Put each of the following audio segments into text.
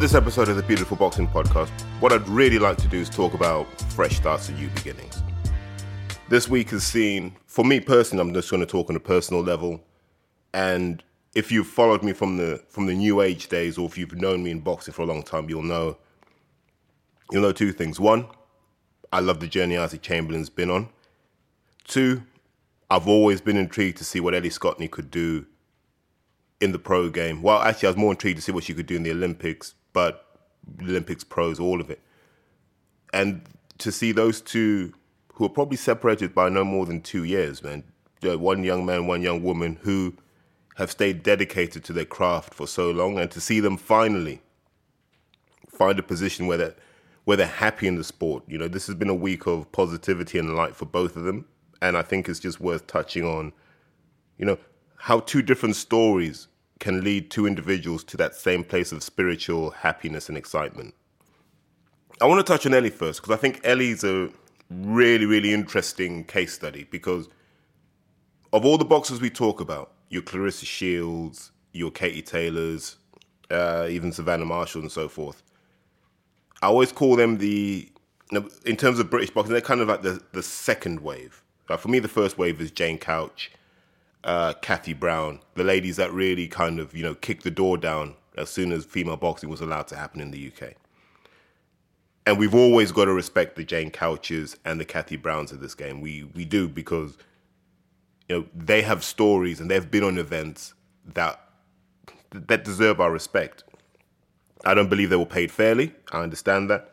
This episode of the Beautiful Boxing Podcast, what I'd really like to do is talk about fresh starts and new beginnings. This week has seen, for me personally, I'm just going to talk on a personal level, and if you've followed me from the from the new age days, or if you've known me in boxing for a long time, you'll know you'll know two things. One, I love the journey Isaac Chamberlain's been on. Two, I've always been intrigued to see what Ellie Scotney could do in the pro game. Well, actually, I was more intrigued to see what she could do in the Olympics, but Olympics pros, all of it. And to see those two who are probably separated by no more than two years, man. One young man, one young woman who have stayed dedicated to their craft for so long, and to see them finally find a position where they're, where they're happy in the sport. You know, this has been a week of positivity and light for both of them, and I think it's just worth touching on, you know, how two different stories can lead two individuals to that same place of spiritual happiness and excitement. I want to touch on Ellie first because I think Ellie's a really, really interesting case study because of all the boxers we talk about, your Claressa Shields, your Katie Taylors, uh, even Savannah Marshall and so forth, I always call them the, in terms of British boxing, they're kind of like the, the second wave. Like for me, the first wave is Jane Couch, uh, Cathy Brown, the ladies that really kind of you know kicked the door down as soon as female boxing was allowed to happen in the UK. And we've always got to respect the Jane Couches and the Cathy Browns of this game. We we do because you know they have stories and they've been on events that that deserve our respect. I don't believe they were paid fairly. I understand that,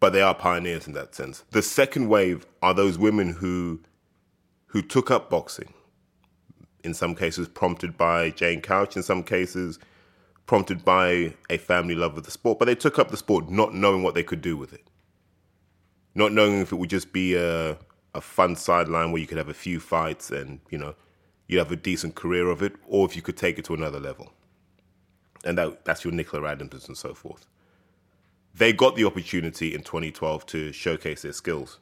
but they are pioneers in that sense. The second wave are those women who who took up boxing in some cases prompted by Jane Couch, in some cases prompted by a family love of the sport. But they took up the sport not knowing what they could do with it, not knowing if it would just be a, a fun sideline where you could have a few fights and, you know, you'd have a decent career of it, or if you could take it to another level. And that, that's your Nicola Adams and so forth. They got the opportunity in 2012 to showcase their skills.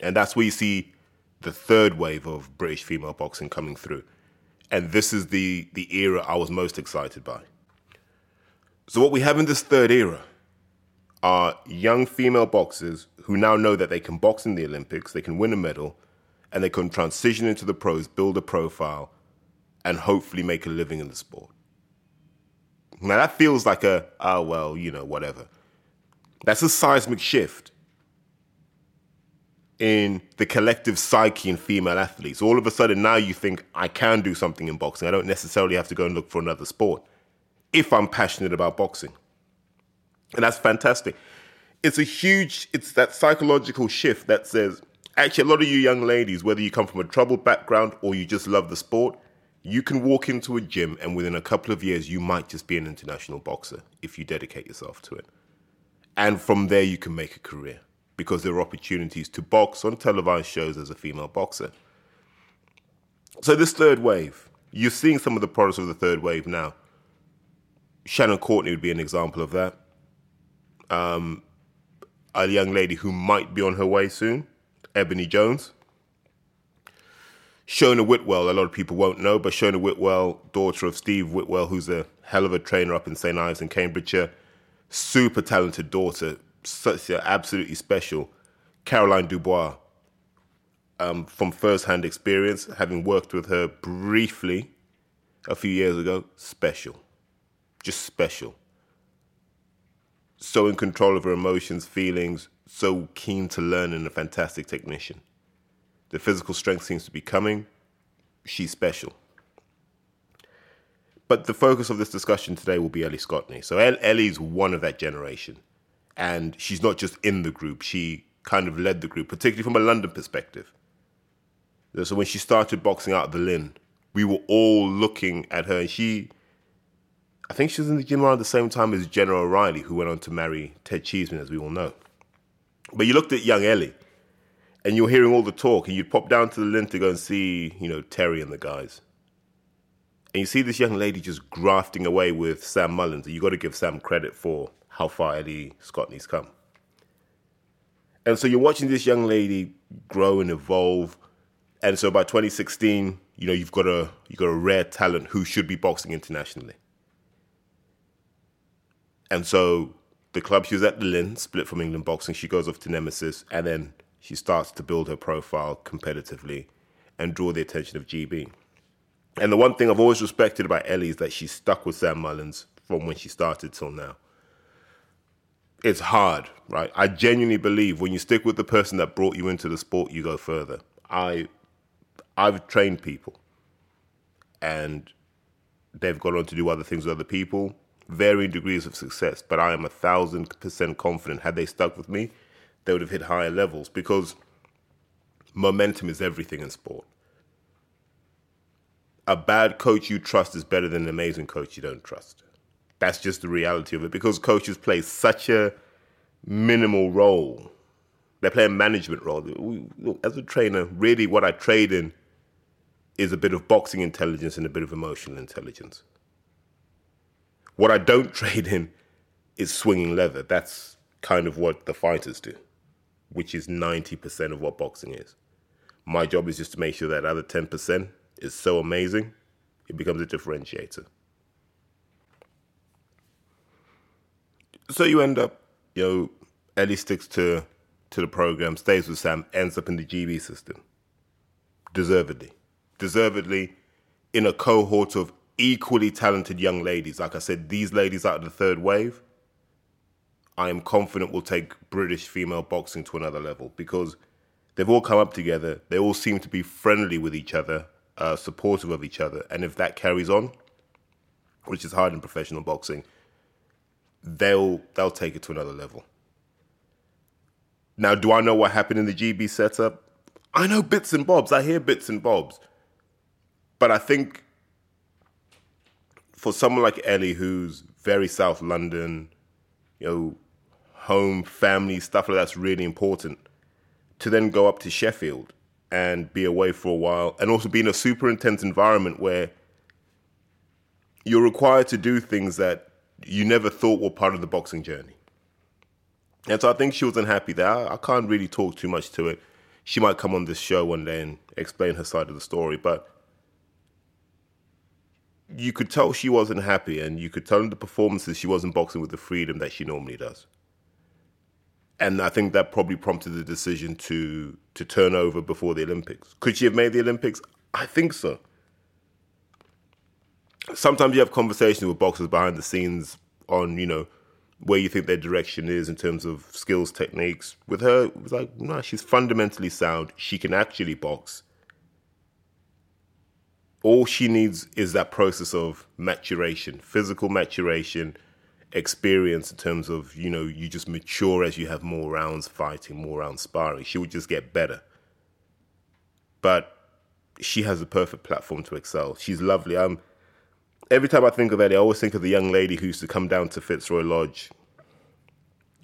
And that's where you see the third wave of British female boxing coming through. And this is the, the era I was most excited by. So, what we have in this third era are young female boxers who now know that they can box in the Olympics, they can win a medal, and they can transition into the pros, build a profile, and hopefully make a living in the sport. Now, that feels like a, oh, well, you know, whatever. That's a seismic shift in the collective psyche in female athletes. All of a sudden, now you think, I can do something in boxing. I don't necessarily have to go and look for another sport if I'm passionate about boxing. And that's fantastic. It's a huge, it's that psychological shift that says, actually, a lot of you young ladies, whether you come from a troubled background or you just love the sport, you can walk into a gym and within a couple of years, you might just be an international boxer if you dedicate yourself to it. And from there, you can make a career because there are opportunities to box on televised shows as a female boxer. So, this third wave, you're seeing some of the products of the third wave now. Shannon Courtney would be an example of that. Um, a young lady who might be on her way soon, Ebony Jones. Shona Whitwell, a lot of people won't know, but Shona Whitwell, daughter of Steve Whitwell, who's a hell of a trainer up in St. Ives in Cambridgeshire, super talented daughter, such an absolutely special Caroline Dubois um, from first-hand experience, having worked with her briefly a few years ago. Special, just special. So in control of her emotions, feelings, so keen to learn, and a fantastic technician. The physical strength seems to be coming. She's special. But the focus of this discussion today will be Ellie Scotney. So Ellie's one of that generation and she's not just in the group, she kind of led the group, particularly from a London perspective. So when she started boxing out the Lynn, we were all looking at her, and she, I think she was in the gym around the same time as Jenna O'Reilly, who went on to marry Ted Cheeseman, as we all know. But you looked at young Ellie, and you're hearing all the talk, and you'd pop down to the Lynn to go and see, you know, Terry and the guys. And you see this young lady just grafting away with Sam Mullins, and you got to give Sam credit for how far Ellie Scotney's come. And so you're watching this young lady grow and evolve. And so by 2016, you know, you've got a you've got a rare talent who should be boxing internationally. And so the club she was at the Lynn, split from England Boxing, she goes off to Nemesis, and then she starts to build her profile competitively and draw the attention of GB. And the one thing I've always respected about Ellie is that she's stuck with Sam Mullins from when she started till now. It's hard, right? I genuinely believe when you stick with the person that brought you into the sport, you go further. I, I've trained people, and they've gone on to do other things with other people, varying degrees of success. But I am a thousand percent confident. Had they stuck with me, they would have hit higher levels because momentum is everything in sport. A bad coach you trust is better than an amazing coach you don't trust. That's just the reality of it because coaches play such a minimal role. They play a management role. As a trainer, really what I trade in is a bit of boxing intelligence and a bit of emotional intelligence. What I don't trade in is swinging leather. That's kind of what the fighters do, which is 90% of what boxing is. My job is just to make sure that other 10% is so amazing, it becomes a differentiator. So you end up, you know, Ellie sticks to to the program, stays with Sam, ends up in the GB system. Deservedly. Deservedly in a cohort of equally talented young ladies. Like I said, these ladies out of the third wave, I am confident will take British female boxing to another level because they've all come up together. They all seem to be friendly with each other, uh, supportive of each other. And if that carries on, which is hard in professional boxing, they'll they'll take it to another level. Now, do I know what happened in the GB setup? I know bits and bobs. I hear bits and bobs. But I think for someone like Ellie, who's very South London, you know, home, family, stuff like that's really important to then go up to Sheffield and be away for a while and also be in a super intense environment where you're required to do things that you never thought were part of the boxing journey. And so I think she was unhappy there. I, I can't really talk too much to it. She might come on this show one day and explain her side of the story, but you could tell she wasn't happy, and you could tell in the performances she wasn't boxing with the freedom that she normally does and I think that probably prompted the decision to to turn over before the Olympics. Could she have made the Olympics? I think so. Sometimes you have conversations with boxers behind the scenes on, you know, where you think their direction is in terms of skills, techniques. With her, it was like, no, she's fundamentally sound. She can actually box. All she needs is that process of maturation, physical maturation, experience in terms of you know you just mature as you have more rounds fighting, more rounds sparring. She would just get better. But she has a perfect platform to excel. She's lovely. I'm every time I think of Ellie, I always think of the young lady who used to come down to Fitzroy Lodge.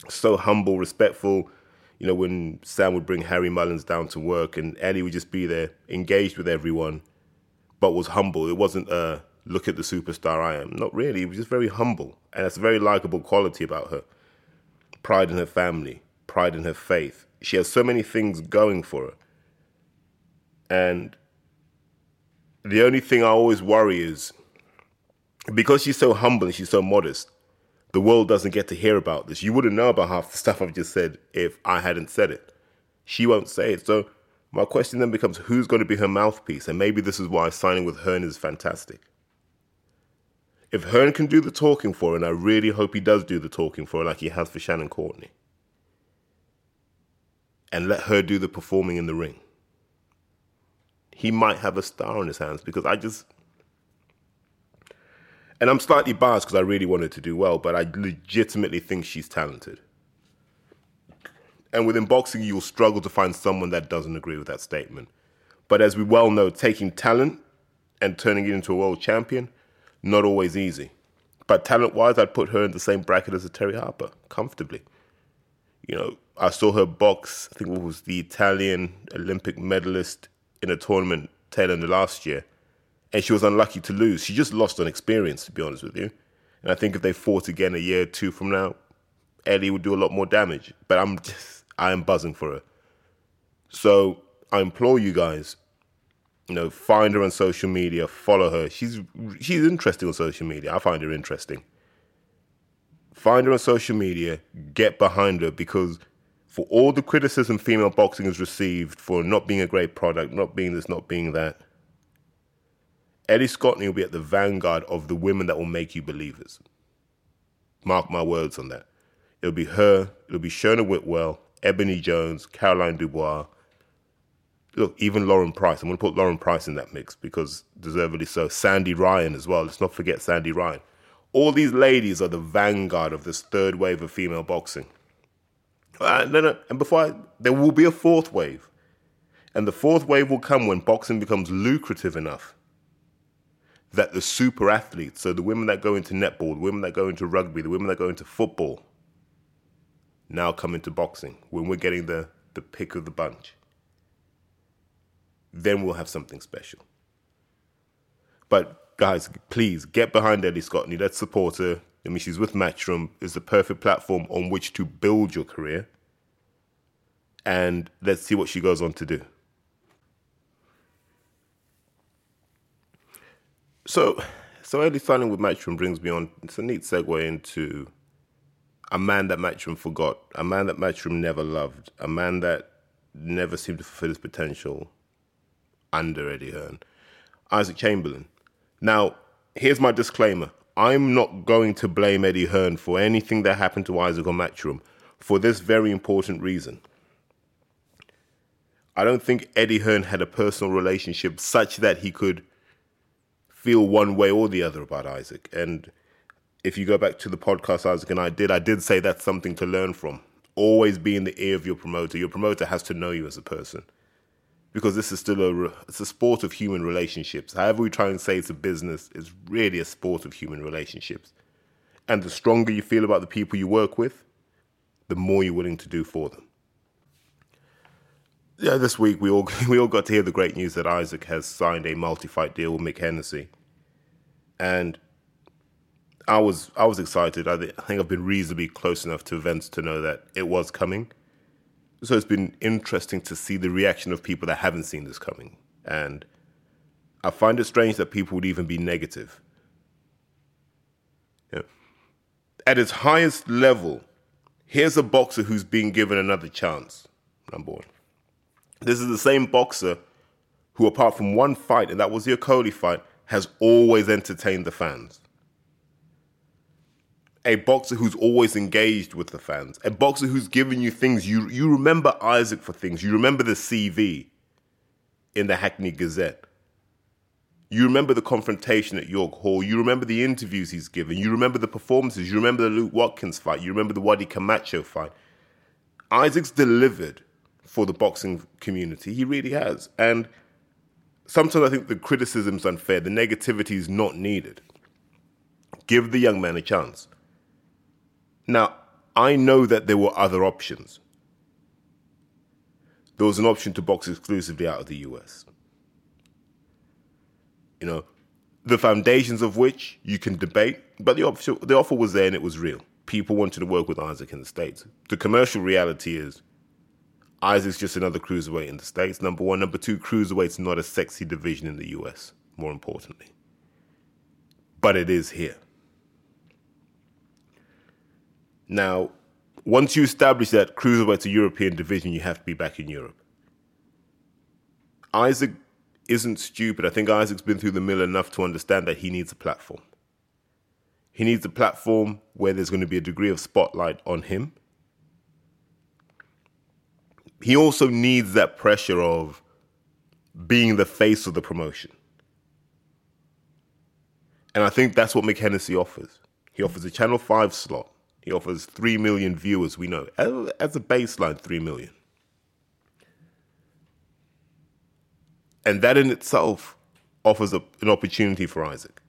So humble, respectful. You know, when Sam would bring Harry Mullins down to work and Ellie would just be there, engaged with everyone, but was humble. It wasn't a look at the superstar I am. Not really. He was just very humble. And that's a very likable quality about her. Pride in her family, pride in her faith. She has so many things going for her. And the only thing I always worry is because she's so humble and she's so modest, the world doesn't get to hear about this. You wouldn't know about half the stuff I've just said if I hadn't said it. She won't say it. So my question then becomes who's going to be her mouthpiece? And maybe this is why signing with Hearn is fantastic if Hearn can do the talking for her, and I really hope he does do the talking for her like he has for Shannon Courtney, and let her do the performing in the ring, he might have a star on his hands because I just. And I'm slightly biased because I really wanted to do well, but I legitimately think she's talented. And within boxing, you'll struggle to find someone that doesn't agree with that statement. But as we well know, taking talent and turning it into a world champion not always easy. But talent wise, I'd put her in the same bracket as a Terri Harper, comfortably. You know, I saw her box, I think it was the Italian Olympic medalist in a tournament tail end of last year, and she was unlucky to lose. She just lost on experience, to be honest with you. And I think if they fought again a year or two from now, Ellie would do a lot more damage. But I'm just, I am buzzing for her. So I implore you guys, you know, find her on social media, follow her. She's she's interesting on social media. I find her interesting. find her on social media, get behind her because for all the criticism female boxing has received for not being a great product, not being this, not being that, Ellie Scotney will be at the vanguard of the women that will make you believers. Mark my words on that. It'll be her, it'll be Shona Whitwell, Ebony Jones, Caroline Dubois. Look, even Lauren Price. I'm going to put Lauren Price in that mix because deservedly so. Sandy Ryan as well. Let's not forget Sandy Ryan. All these ladies are the vanguard of this third wave of female boxing. Uh, no, no. And before I, there will be a fourth wave. And the fourth wave will come when boxing becomes lucrative enough that the super athletes, so the women that go into netball, the women that go into rugby, the women that go into football, now come into boxing when we're getting the, the pick of the bunch. Then we'll have something special. But guys, please get behind Ellie Scotney. Let's support her. I mean, she's with Matchroom. It's the perfect platform on which to build your career. And let's see what she goes on to do. So, so early signing with Matchroom brings me on. It's a neat segue into a man that Matchroom forgot, a man that Matchroom never loved, a man that never seemed to fulfill his potential under Eddie Hearn, Isaac Chamberlain. Now, here's my disclaimer. I'm not going to blame Eddie Hearn for anything that happened to Isaac on Matchroom for this very important reason. I don't think Eddie Hearn had a personal relationship such that he could feel one way or the other about Isaac. And if you go back to the podcast Isaac and I did, I did say that's something to learn from. Always be in the ear of your promoter. Your promoter has to know you as a person. Because this is still a it's a sport of human relationships. However we try and say it's a business, it's really a sport of human relationships. And the stronger you feel about the people you work with, the more you're willing to do for them. Yeah, this week we all we all got to hear the great news that Isaac has signed a multi-fight deal with Mick Hennessy and I was I was excited. I, th- I think I've been reasonably close enough to events to know that it was coming. So it's been interesting to see the reaction of people that haven't seen this coming, and I find it strange that people would even be negative. You know, at its highest level, here's a boxer who's being given another chance. Number one, this is the same boxer who, apart from one fight, and that was the Okolie fight, has always entertained the fans. A boxer who's always engaged with the fans. A boxer who's given you things. You, you remember Isaac for things. You remember the CV in the Hackney Gazette. You remember the confrontation at York Hall. You remember the interviews he's given. You remember the performances. You remember the Luke Watkins fight. You remember the Wadi Camacho fight. Isaac's delivered for the boxing community. He really has. And sometimes I think the criticism's unfair. The negativity is not needed. Give the young man a chance. Now, I know that there were other options. There was an option to box exclusively out of the US. You know, the foundations of which you can debate, but the, offer, the offer was there and it was real. People wanted to work with Isaac in the States. The commercial reality is Isaac's just another cruiserweight in the States, number one. Number two, cruiserweight's not a sexy division in the US, more importantly. But it is here. Now, once you establish that cruiserweight's a European division, you have to be back in Europe. Isaac isn't stupid. I think Isaac's been through the mill enough to understand that he needs a platform. He needs a platform where there's going to be a degree of spotlight on him he also needs that pressure of being the face of the promotion. And I think that's what Mick Hennessy offers. He offers a Channel 5 slot. He offers 3 million viewers, we know. As a baseline, 3 million. And that in itself offers a, an opportunity for Isaac.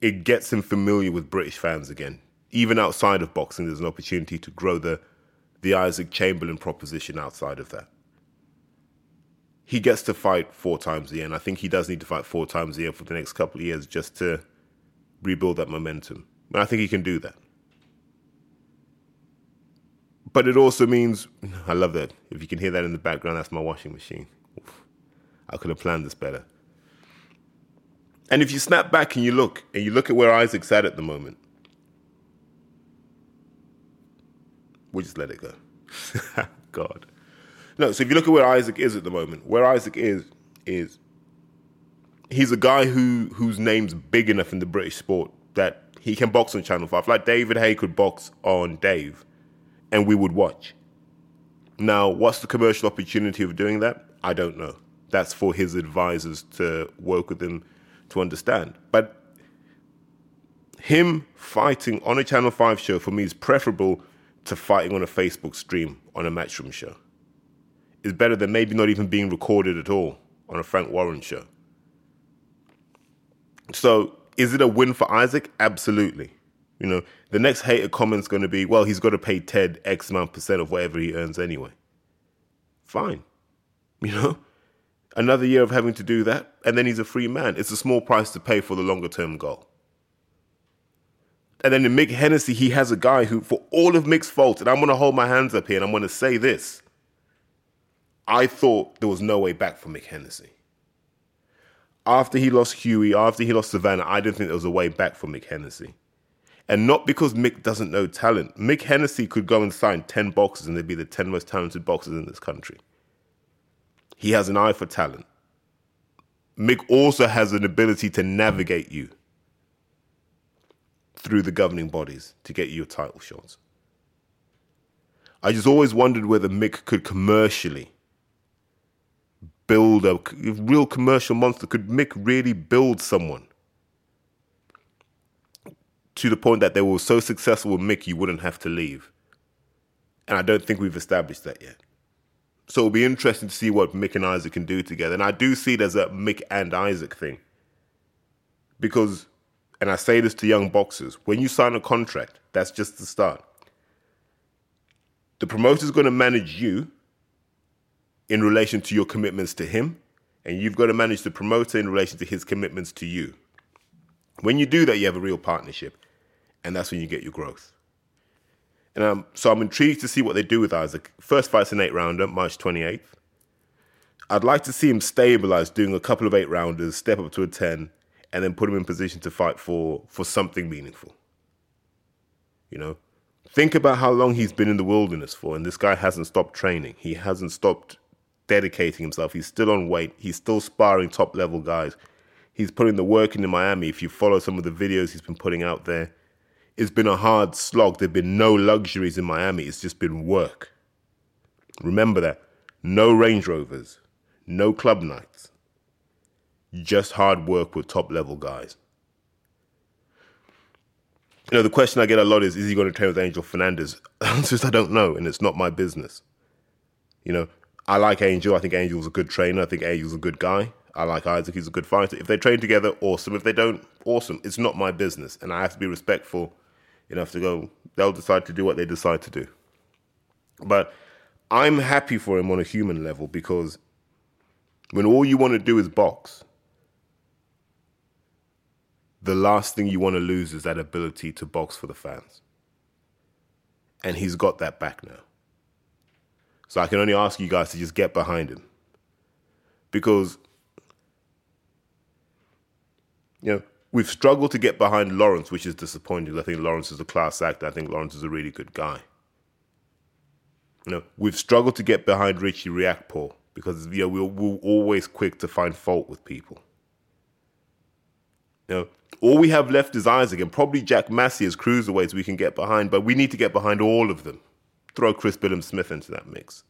It gets him familiar with British fans again. Even outside of boxing, there's an opportunity to grow the the Isaac Chamberlain proposition outside of that. He gets to fight four times a year, and I think he does need to fight four times a year for the next couple of years just to rebuild that momentum. And I think he can do that. But it also means, I love that. If you can hear that in the background, that's my washing machine. Oof. I could have planned this better. And if you snap back and you look, and you look at where Isaac's at at the moment, we'll just let it go. God. No, so if you look at where Isaac is at the moment, where Isaac is is he's a guy who whose name's big enough in the British sport that he can box on Channel Five. Like David Haye could box on Dave, and we would watch. Now, what's the commercial opportunity of doing that? I don't know. That's for his advisors to work with him to understand. But him fighting on a Channel 5 show for me is preferable to fighting on a Facebook stream on a Matchroom show. It's better than maybe not even being recorded at all on a Frank Warren show. So, is it a win for Isaac? Absolutely. You know, the next hater comment's going to be, well, he's got to pay Ted X amount percent of whatever he earns anyway. Fine. You know, another year of having to do that, and then he's a free man. It's a small price to pay for the longer term goal. And then in Mick Hennessy, he has a guy who, for all of Mick's faults, and I'm going to hold my hands up here and I'm going to say this I thought there was no way back for Mick Hennessy. After he lost Hughie, after he lost Savannah, I didn't think there was a way back for Mick Hennessy. And not because Mick doesn't know talent. Mick Hennessy could go and sign 10 boxers and they'd be the 10 most talented boxers in this country. He has an eye for talent. Mick also has an ability to navigate you through the governing bodies to get you your title shots. I just always wondered whether Mick could commercially build a real commercial monster. Could Mick really build someone to the point that they were so successful with Mick you wouldn't have to leave? And I don't think we've established that yet. So it'll be interesting to see what Mick and Isaac can do together. And I do see it as a Mick and Isaac thing. Because and I say this to young boxers, when you sign a contract, that's just the start. The promoter is going to manage you in relation to your commitments to him, and you've got to manage the promoter in relation to his commitments to you. When you do that, you have a real partnership, and that's when you get your growth. And um, so I'm intrigued to see what they do with Isaac. First fight's an eight rounder, March 28th. I'd like to see him stabilize, doing a couple of eight rounders, step up to a 10, and then put him in position to fight for for something meaningful. You know, think about how long he's been in the wilderness for, and this guy hasn't stopped training. He hasn't stopped dedicating himself. He's still on weight. He's still sparring top level guys. He's putting the work in in Miami. If you follow some of the videos he's been putting out there, it's been a hard slog. There've been no luxuries in Miami. It's just been work. Remember that. No Range Rovers, no club nights, just hard work with top level guys. You know, the question I get a lot is, is he going to train with Angel Fernandes? The answer is I don't know, and it's not my business. You know, I like Angel. I think Angel's a good trainer. I think Angel's a good guy. I like Isaac. He's a good fighter. If they train together, awesome. If they don't, awesome. It's not my business, and I have to be respectful enough to go. They'll decide to do what they decide to do. But I'm happy for him on a human level because when all you want to do is box, the last thing you want to lose is that ability to box for the fans. And he's got that back now. So I can only ask you guys to just get behind him. Because, you know, we've struggled to get behind Lawrence, which is disappointing. I think Lawrence is a class act. I think Lawrence is a really good guy. You know, we've struggled to get behind Richie Riakporhe because you know, we're, we're always quick to find fault with people. You know, all we have left is Isaac and probably Jack Massey as cruiserweights we can get behind, but we need to get behind all of them. Throw Chris Billam-Smith into that mix.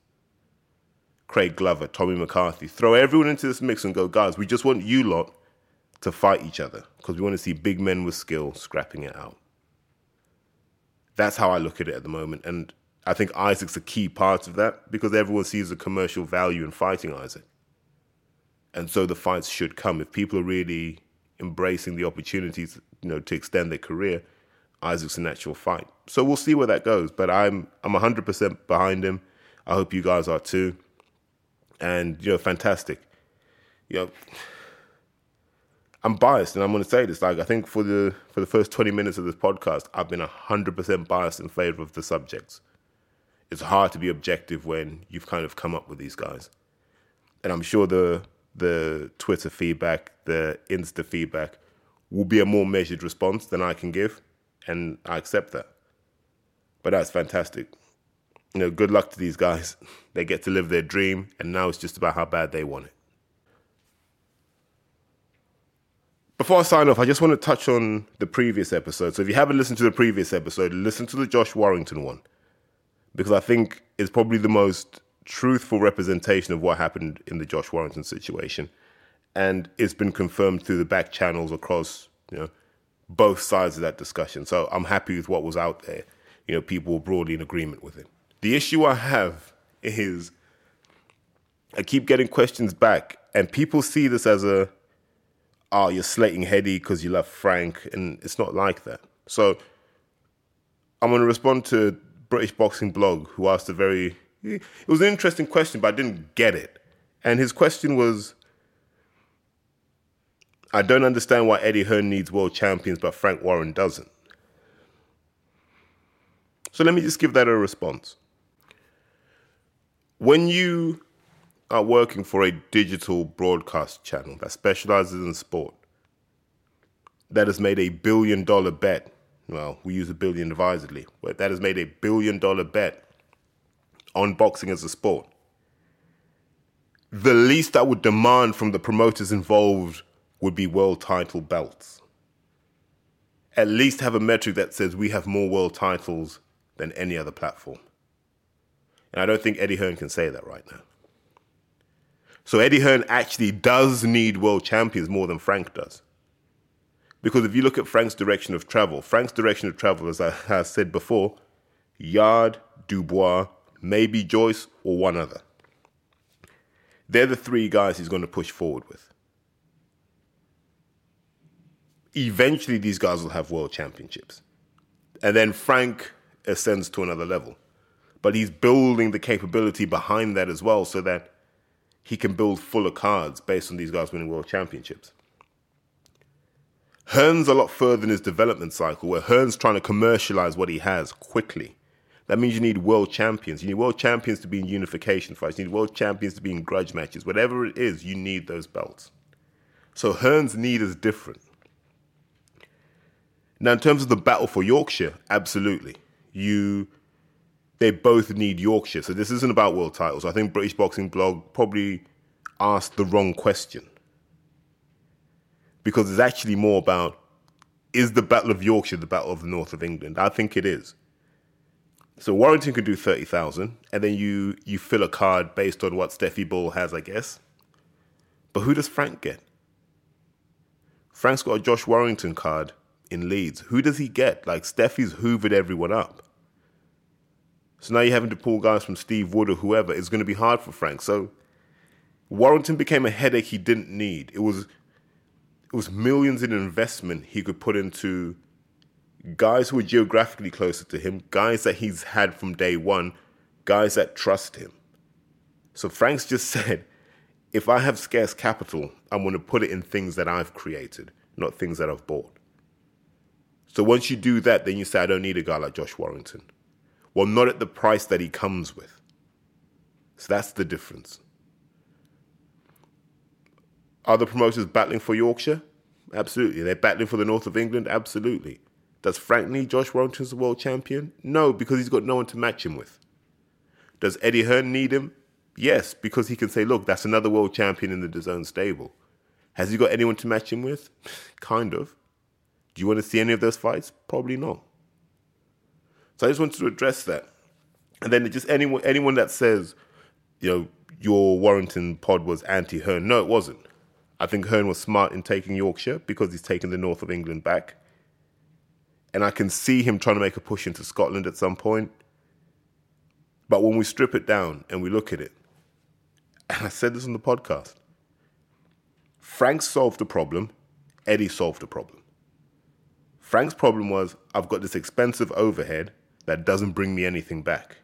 Craig Glover, Tommy McCarthy. Throw everyone into this mix and go, guys, we just want you lot to fight each other because we want to see big men with skill scrapping it out. That's how I look at it at the moment. And I think Isaac's a key part of that because everyone sees the commercial value in fighting Isaac. And so the fights should come. If people are really embracing the opportunities, you know, to extend their career, Isaac's a natural fight. So we'll see where that goes. But I'm I'm 100% behind him. I hope you guys are too. And you know, fantastic. You know, I'm biased, and I'm going to say this. Like, I think for the for the first 20 minutes of this podcast, I've been 100% biased in favor of the subjects. It's hard to be objective when you've kind of come up with these guys, and I'm sure the the Twitter feedback, the Insta feedback will be a more measured response than I can give, and I accept that. But that's fantastic. you know, good luck to these guys. They get to live their dream, and now it's just about how bad they want it. Before I sign off, I just want to touch on the previous episode. So if you haven't listened to the previous episode, listen to the Josh Warrington one. Because I think it's probably the most truthful representation of what happened in the Josh Warrington situation. And it's been confirmed through the back channels across, you know, both sides of that discussion. So I'm happy with what was out there. You know, people were broadly in agreement with it. The issue I have is I keep getting questions back, and people see this as a, oh, you're slating Heady because you love Frank, and it's not like that. So I'm going to respond to British Boxing Blog, who asked a very, it was an interesting question, but I didn't get it. And his question was, I don't understand why Eddie Hearn needs world champions, but Frank Warren doesn't. So let me just give that a response when you are working for a digital broadcast channel that specializes in sport, that has made a billion dollar bet, well, we use a billion advisedly, but that has made a billion dollar bet on boxing as a sport, the least I would demand from the promoters involved would be world title belts. At least have a metric that says we have more world titles than any other platform. And I don't think Eddie Hearn can say that right now. So Eddie Hearn actually does need world champions more than Frank does. Because if you look at Frank's direction of travel, Frank's direction of travel, as I have said before, Yarde, Dubois, maybe Joyce, or one other. They're the three guys he's going to push forward with. Eventually, these guys will have world championships. And then Frank ascends to another level but he's building the capability behind that as well so that he can build fuller cards based on these guys winning world championships. Hearn's a lot further in his development cycle where Hearn's trying to commercialize what he has quickly. That means you need world champions. You need world champions to be in unification fights. You need world champions to be in grudge matches. Whatever it is, you need those belts. So Hearn's need is different. Now, in terms of the battle for Yorkshire, absolutely. You they both need Yorkshire. So this isn't about world titles. I think British Boxing Blog probably asked the wrong question. Because it's actually more about is the Battle of Yorkshire the Battle of the North of England? I think it is. So Warrington could do 30,000 and then you you fill a card based on what Stefy Bull has, I guess. But who does Frank get? Frank's got a Josh Warrington card in Leeds. Who does he get? Like Stefy's hoovered everyone up. So now you're having to pull guys from Steve Wood or whoever. It's going to be hard for Frank. So Warrington became a headache he didn't need. It was it was millions in investment he could put into guys who are geographically closer to him, guys that he's had from day one, guys that trust him. So Frank's just said, if I have scarce capital, I'm going to put it in things that I've created, not things that I've bought. So once you do that, then you say, I don't need a guy like Josh Warrington. Well, not at the price that he comes with. So that's the difference. Are the promoters battling for Yorkshire? Absolutely. They're battling for the north of England? Absolutely. Does Frank Josh Warrington as the world champion? No, because he's got no one to match him with. Does Eddie Hearn need him? Yes, because he can say, look, that's another world champion in the DAZN stable. Has he got anyone to match him with? kind of. Do you want to see any of those fights? Probably not. So I just wanted to address that. And then just anyone anyone that says, you know, your Warrington pod was anti Hearn. No, it wasn't. I think Hearn was smart in taking Yorkshire because he's taken the north of England back. And I can see him trying to make a push into Scotland at some point. But when we strip it down and we look at it, and I said this on the podcast, Frank solved the problem, Eddie solved the problem. Frank's problem was I've got this expensive overhead that doesn't bring me anything back.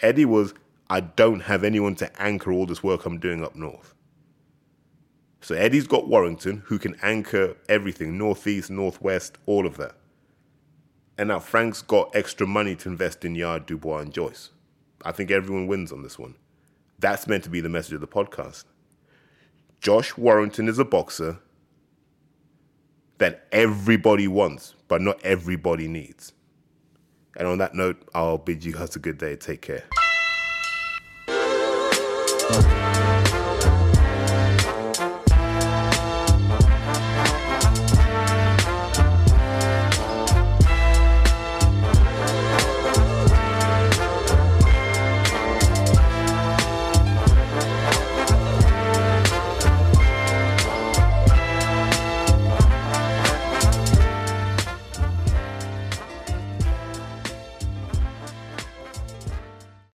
Eddie was, I don't have anyone to anchor all this work I'm doing up north. So Eddie's got Warrington, who can anchor everything northeast, northwest, all of that. And now Frank's got extra money to invest in Yarde, Dubois, and Joyce. I think everyone wins on this one. That's meant to be the message of the podcast. Josh Warrington is a boxer that everybody wants, but not everybody needs. And on that note, I'll bid you guys a good day. Take care.